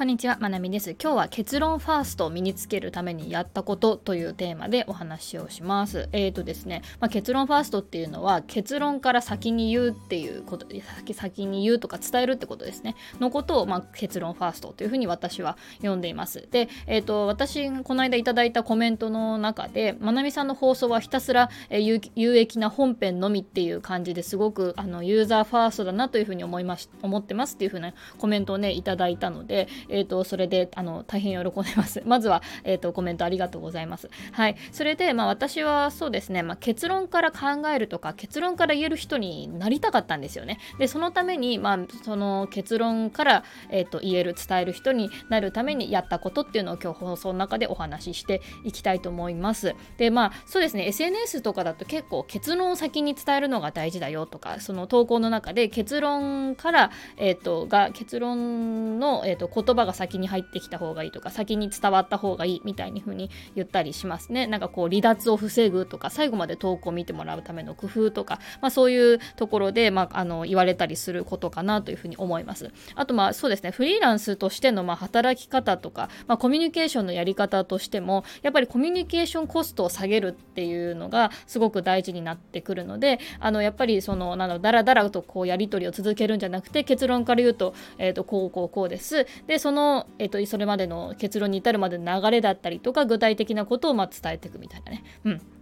こんにちは、まなみです。今日は結論ファーストを身につけるためにやったことというテーマでお話をします。えーとですね、まあ、結論ファーストっていうのは結論から先に言うっていうこと、先先に言うとか伝えるってことですね。のことを、まあ、結論ファーストというふうに私は読んでいます。で、えーと、私、この間いただいたコメントの中で、まなみさんの放送はひたすら、えー、有益な本編のみっていう感じですごくあのユーザーファーストだなというふうに思いまし思ってますっていうふうなコメントをね、いただいたので、えーと、それであの大変喜んでます。まずは、えーと、コメントありがとうございます。はい、それで、まあ、私はそうですね、まあ、結論から考えるとか結論から言える人になりたかったんですよね。でそのために、まあ、その結論から、えーと、言える伝える人になるためにやったことっていうのを今日放送の中でお話ししていきたいと思います。でまあそうですね SNS とかだと結構結論を先に伝えるのが大事だよとかその投稿の中で結論から、えーと、が結論の、えーと言葉が先に入ってきた方がいいとか先に伝わった方がいいみたいに風に言ったりしますね。なんかこう離脱を防ぐとか最後まで投稿を見てもらうための工夫とか、まあ、そういうところで、まあ、あの言われたりすることかなというふうに思います。あとまあそうですね。フリーランスとしてのまあ働き方とか、まあ、コミュニケーションのやり方としてもやっぱりコミュニケーションコストを下げるっていうのがすごく大事になってくるのであのやっぱりそのなのだらだらとこうやり取りを続けるんじゃなくて結論から言うと,、えー、とこうこうこうです。でその、えっ、とそれまでの結論に至るまでの流れだったりとか具体的なことをま伝えていくみたいなね。うん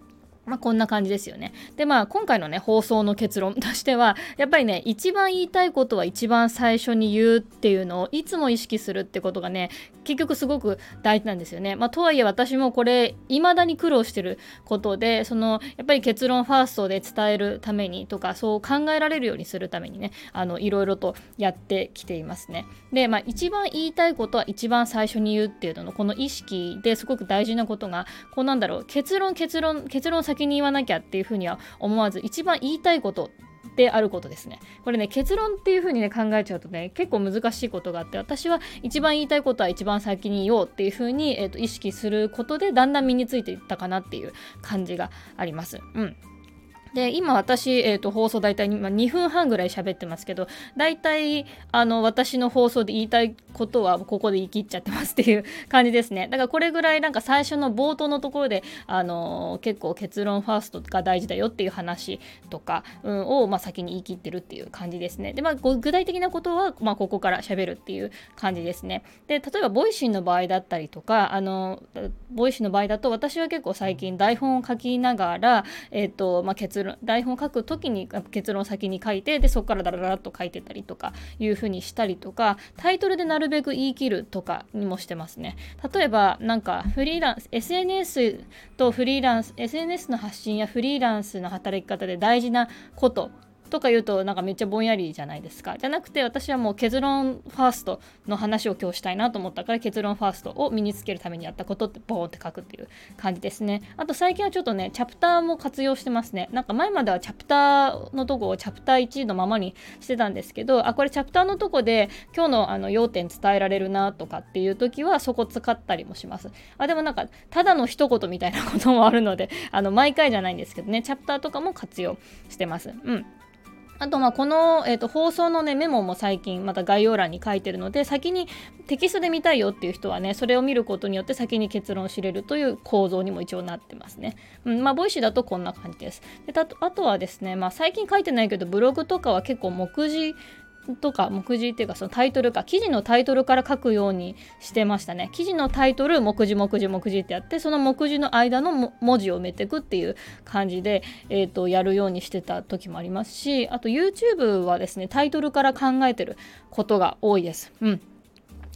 まあ、こんな感じですよね。で、まあ、今回のね、放送の結論としては、やっぱりね、一番言いたいことは一番最初に言うっていうのをいつも意識するってことがね、結局すごく大事なんですよね。まあ、とはいえ私もこれ、未だに苦労してることで、その、やっぱり結論ファーストで伝えるためにとか、そう考えられるようにするためにね、あの、いろいろとやってきていますね。で、まあ、一番言いたいことは一番最初に言うっていうのの、この意識ですごく大事なことが、こうなんだろう、結論、結論、結論先先に言わなきゃっていうふうには思わず一番言いたいことであることですね。これね結論っていう風にね考えちゃうとね結構難しいことがあって私は一番言いたいことは一番先に言おうっていう風に、えーと、意識することでだんだん身についていったかなっていう感じがあります。うんで今私、えーと、放送大体今2分半ぐらい喋ってますけど大体あの私の放送で言いたいことはここで言い切っちゃってますっていう感じですね。だからこれぐらいなんか最初の冒頭のところであの結構結論ファーストが大事だよっていう話とか、うん、を、まあ、先に言い切ってるっていう感じですね。で、まあ、具体的なことは、まあ、ここから喋るっていう感じですね。で例えば Voicy の場合だったりとかあのVoicy の場合だと私は結構最近台本を書きながら、えーとまあ、結論論台本書く時に結論を先に書いてでそこからダラダラっと書いてたりとかいうふうにしたりとかタイトルでなるべく言い切るとかにもしてますね。例えばなんかフリーランス SNS とフリーランス SNS の発信やフリーランスの働き方で大事なこととか言うとなんかめっちゃぼんやりじゃないですか。じゃなくて私はもう結論ファーストの話を今日したいなと思ったから結論ファーストを身につけるためにやったことってボーンって書くっていう感じですね。あと最近はちょっとねチャプターも活用してますね。なんか前まではチャプターのとこをチャプター1のままにしてたんですけどあこれチャプターのとこで今日のあの要点伝えられるなとかっていう時はそこ使ったりもします。あでもなんかただの一言みたいなこともあるのであの毎回じゃないんですけどねチャプターとかも活用してます。うん。あと、まあ、この、えーと、放送の、ね、メモも最近また概要欄に書いてるので先にテキストで見たいよっていう人はねそれを見ることによって先に結論を知れるという構造にも一応なってますね。うんまあ、 Voicy だとこんな感じです。であとはですね、まあ、最近書いてないけどブログとかは結構目次とか目次っていうかそのタイトルか記事のタイトルから書くようにしてましたね記事のタイトル目次目次目次ってやってその目次の間の文字を埋めていくっていう感じで、えーと、やるようにしてた時もありますしあと YouTube はですねタイトルから考えてることが多いです。うん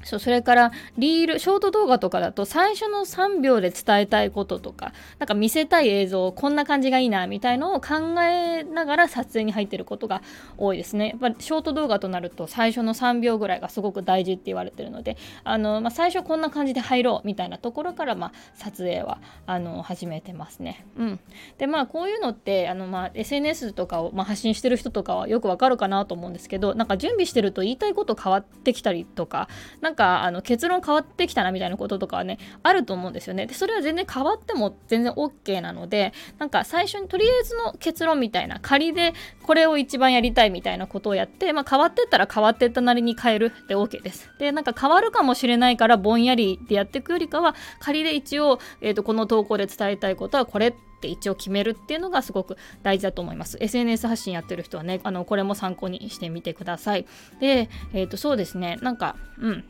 そうそれからリールショート動画とかだと最初の3秒で伝えたいこととかなんか見せたい映像こんな感じがいいなみたいのを考えながら撮影に入ってることが多いですねやっぱショート動画となると最初の3秒ぐらいがすごく大事って言われてるのであの、まあ、最初こんな感じで入ろうみたいなところから、まあ、撮影はあの始めてますね。うん、でまあこういうのってあの、まあ、SNS とかを、まあ、発信してる人とかはよくわかるかなと思うんですけどなんか準備してると言いたいこと変わってきたりとかなんかあの結論変わってきたなみたいなこととかはねあると思うんですよねでそれは全然変わっても全然 OK なのでなんか最初にとりあえずの結論みたいな仮でこれを一番やりたいみたいなことをやって、まあ、変わってったら変わってったなりに変えるで OK ですでなんか変わるかもしれないからぼんやりでやっていくよりかは仮で一応、えーと、この投稿で伝えたいことはこれって一応決めるっていうのがすごく大事だと思います。SNS 発信やってる人はね、あのこれも参考にしてみてください。で、えっ、ー、とそうですね、なんか、うん。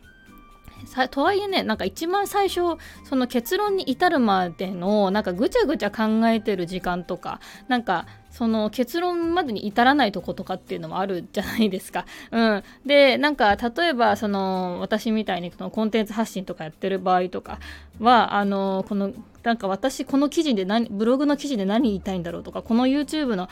さとはいえねなんか一番最初その結論に至るまでのなんかぐちゃぐちゃ考えてる時間とかなんかその結論までに至らないとことかっていうのもあるじゃないですか。うん、でなんか例えばその私みたいにそのコンテンツ発信とかやってる場合とかはあのこのなんか私この記事で何ブログの記事で何言いたいんだろうとかこの YouTube の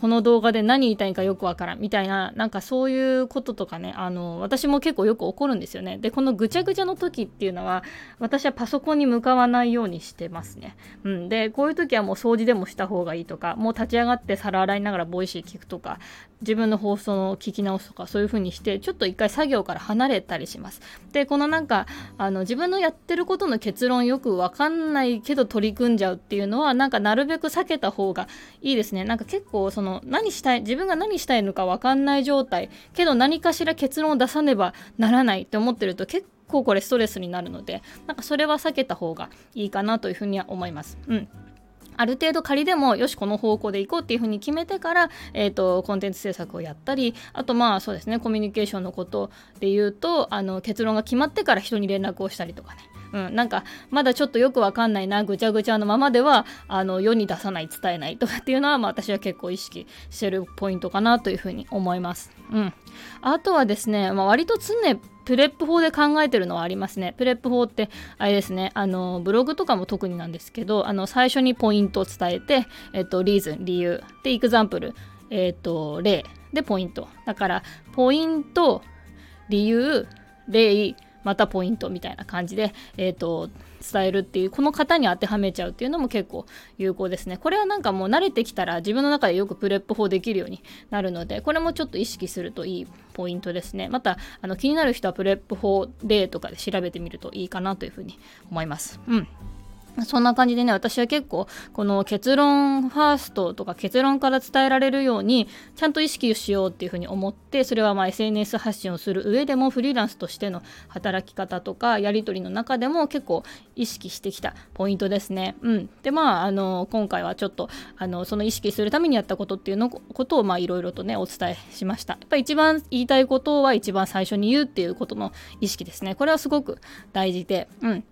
この動画で何言いたいかよくわからん。みたいななんかそういうこととかねあの私も結構よく起こるんですよね。でこのぐちゃぐちゃの時っていうのは私はパソコンに向かわないようにしてますね、うん、でこういう時はもう掃除でもした方がいいとかもう立ち上がって皿洗いながら Voicy 聞くとか自分の放送の聞き直すとかそういう風にしてちょっと一回作業から離れたりします。でこのなんかあの自分のやってることの結論よくわかんないけど取り組んじゃうっていうのはなんかなるべく避けた方がいいですね。なんか結構その何したい自分が何したいのか分かんない状態けど何かしら結論を出さねばならないって思ってると結構これストレスになるのでなんかそれは避けた方がいいかなというふうには思います。うん。ある程度仮でもよしこの方向で行こうっていうふうに決めてから、えーと、コンテンツ制作をやったりあとまあそうですねコミュニケーションのことで言うとあの結論が決まってから人に連絡をしたりとかねうん、なんかまだちょっとよくわかんないなぐちゃぐちゃのままではあの世に出さない伝えないとかっていうのは、まあ、私は結構意識してるポイントかなというふうに思います。うん、あとはですね、まあ、割と常 PREP 法で考えてるのはありますね。 PREP 法ってあれですね、あのブログとかも特になんですけど、あの最初にポイントを伝えて、えっと、 reason、理由、で、 example、えっと、例、で、ポイント。だから、ポイント、理由、例、またポイントみたいな感じで、えーと、伝えるっていうこの型に当てはめちゃうっていうのも結構有効ですね。これはなんかもう慣れてきたら自分の中でよく PREP 法できるようになるのでこれもちょっと意識するといいポイントですね。またあの気になる人は PREP 法例とかで調べてみるといいかなというふうに思います。うん。そんな感じでね、私は結構、この結論ファーストとか結論から伝えられるように、ちゃんと意識しようっていうふうに思って、それはま SNS 発信をする上でも、フリーランスとしての働き方とか、やり取りの中でも結構意識してきたポイントですね。うん。で、まあ、あの、今回はちょっと、あの、その意識するためにやったことっていうのことを、まあ、いろいろとね、お伝えしました。やっぱり一番言いたいことは一番最初に言うっていうことの意識ですね。これはすごく大事で、うん。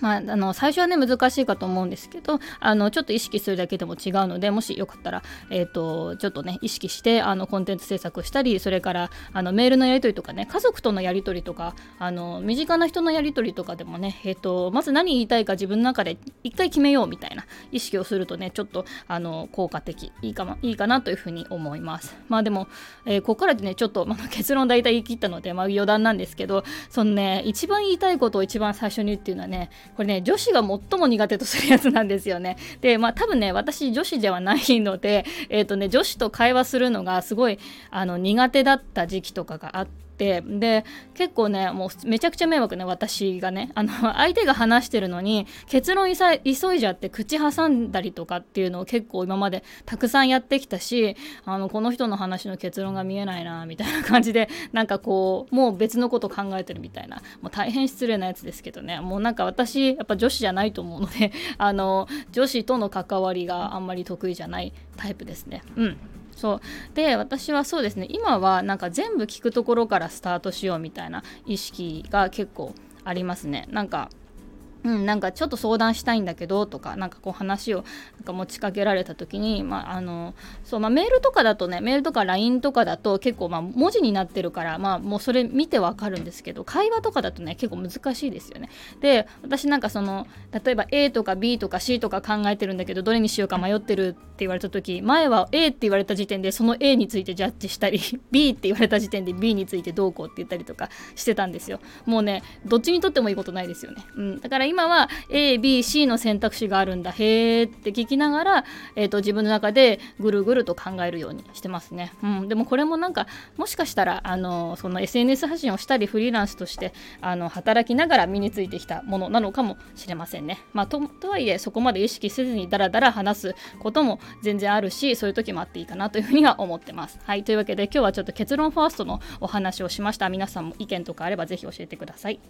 まあ、あの最初はね難しいかと思うんですけどあのちょっと意識するだけでも違うのでもしよかったら、えーと、ちょっとね意識してあのコンテンツ制作したりそれからあのメールのやり取りとかね家族とのやり取りとかあの身近な人のやり取りとかでもね、えーと、まず何言いたいか自分の中で一回決めようみたいな意識をするとねちょっとあの効果的いいかもいいかなというふうに思います。まあでも、えー、ここからでねちょっと、まあ、結論大体言い切ったので、まあ、余談なんですけどそのね一番言いたいことを一番最初に言うっていうのはねこれね女子が最も苦手とするやつなんですよね。でまあ多分ね私女子ではないのでえっ、ー、とね女子と会話するのがすごいあの苦手だった時期とかがあってってで結構ねもうめちゃくちゃ迷惑ね私がね。あの 相手が話してるのに結論急いじゃって口挟んだりとかっていうのを結構今までたくさんやってきたしあのこの人の話の結論が見えないなみたいな感じでなんかこうもう別のこと考えてるみたいな。もう大変失礼なやつですけどね。もうなんか私やっぱ女子じゃないと思うのであの女子との関わりがあんまり得意じゃないタイプですね。うん。そう。で私はそうですね。今はなんか全部聞くところからスタートしようみたいな意識が結構ありますね。なんかうん、なんかちょっと相談したいんだけどとかなんかこう話をなんか持ちかけられた時に、まああのそうまあ、メールとかだとねメールとか LINE とかだと結構まあ文字になってるから、まあ、もうそれ見てわかるんですけど会話とかだとね結構難しいですよね。で私なんかその例えば A とか B とか C とか考えてるんだけどどれにしようか迷ってるって言われた時前は A って言われた時点でその A についてジャッジしたり B って言われた時点で B についてどうこうって言ったりとかしてたんですよ。もうねどっちにとってもいいことないですよね。うん、だから今は ABC の選択肢があるんだ。へーって聞きながら、えーと、自分の中でぐるぐると考えるようにしてますね、うん、でもこれもなんかもしかしたらあのその SNS 発信をしたりフリーランスとしてあの働きながら身についてきたものなのかもしれませんね、まあ、とはいえそこまで意識せずにダラダラ話すことも全然あるしそういう時もあっていいかなというふうには思ってます。はい。というわけで今日はちょっと結論ファーストのお話をしました。皆さんも意見とかあればぜひ教えてください。